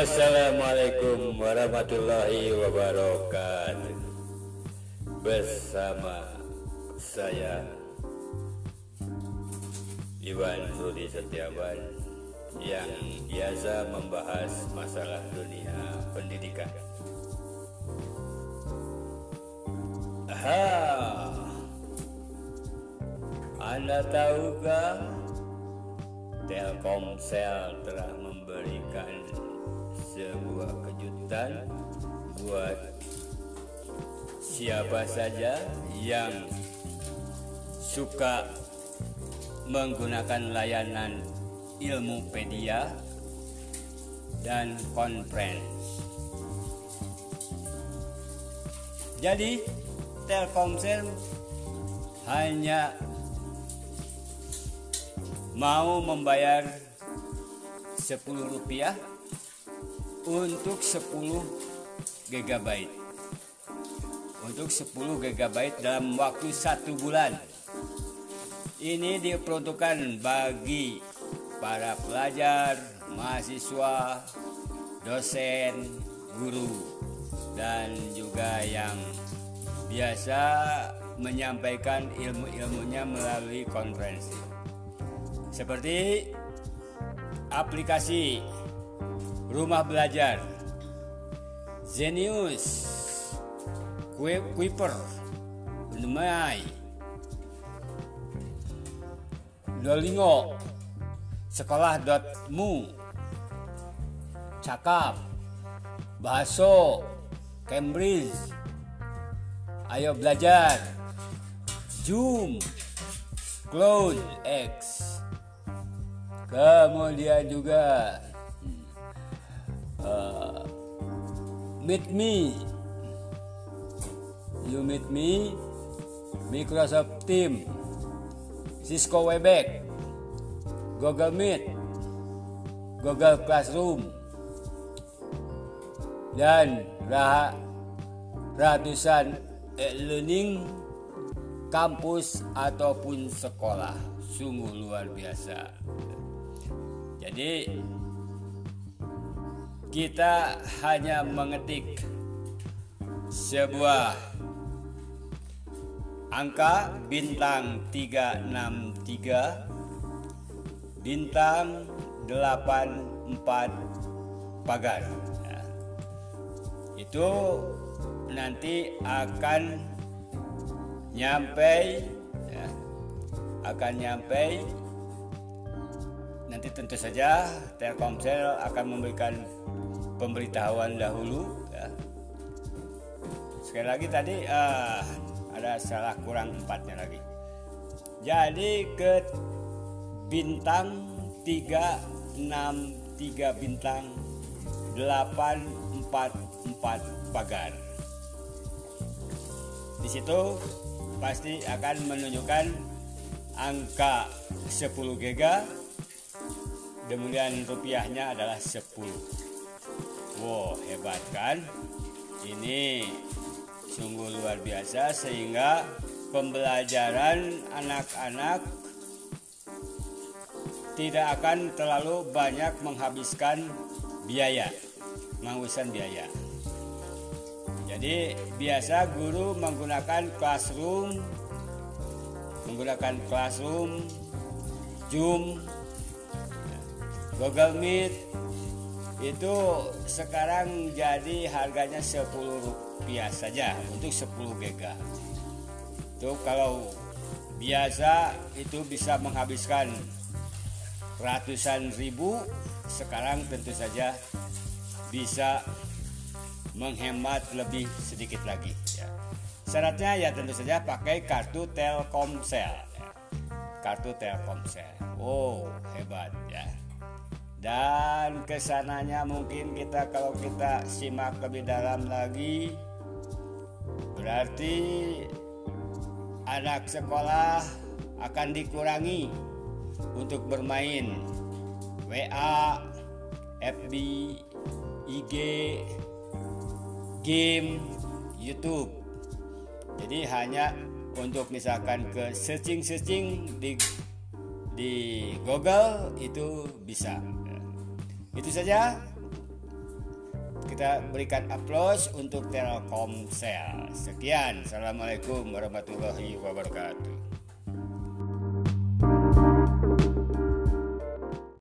Assalamualaikum warahmatullahi wabarakatuh. Bersama saya Iwan Rudi Setiawan Yang biasa membahas masalah dunia pendidikan. Aha, Anda tahukah Telkomsel telah memberikan sebuah kejutan buat siapa saja yang suka menggunakan layanan Ilmupedia dan Conference. Jadi Telkomsel hanya mau membayar 10 rupiah untuk 10 GB untuk 10 GB dalam waktu satu bulan. Ini diperuntukkan bagi para pelajar, mahasiswa, dosen, guru dan juga yang biasa menyampaikan ilmu-ilmunya melalui konferensi. Seperti aplikasi rumah belajar. Zenius Kuiper. Nemai Dolingo Sekolah.mu Cakap. Bahaso Cambridge. Ayo belajar. Zoom. Cloud X. Kemudian juga uh, Meet Me, You Meet Me, Microsoft Team, Cisco Webex, Google Meet, Google Classroom, dan ratusan e-learning kampus ataupun sekolah. Sungguh luar biasa. Jadi kita hanya mengetik sebuah angka bintang 363 bintang 84 pagar. Nah, itu nanti akan nyampe ya, akan nyampe nanti tentu saja Telkomsel akan memberikan pemberitahuan dahulu ya. sekali lagi tadi uh, ada salah kurang empatnya lagi. Jadi ke bintang 363 bintang 844 pagar. Di situ pasti akan menunjukkan angka 10 giga. Kemudian rupiahnya adalah 10 wow hebat kan? Ini sungguh luar biasa sehingga pembelajaran anak-anak tidak akan terlalu banyak menghabiskan biaya menghabiskan biaya. Jadi biasa guru menggunakan classroom menggunakan classroom Zoom Google Meet itu sekarang jadi harganya 10 rupiah saja untuk 10 GB. Itu kalau biasa itu bisa menghabiskan ratusan ribu, sekarang tentu saja bisa menghemat lebih sedikit lagi. Ya. Syaratnya ya tentu saja pakai kartu Telkomsel. Ya. Kartu Telkomsel. Oh hebat ya dan ke sananya mungkin kita kalau kita simak lebih dalam lagi berarti anak sekolah akan dikurangi untuk bermain WA, FB, IG, game, YouTube. Jadi hanya untuk misalkan ke searching-searching di di Google itu bisa. Itu saja. kita berikan aplaus untuk Telkomsel. Sekian, assalamualaikum warahmatullahi wabarakatuh.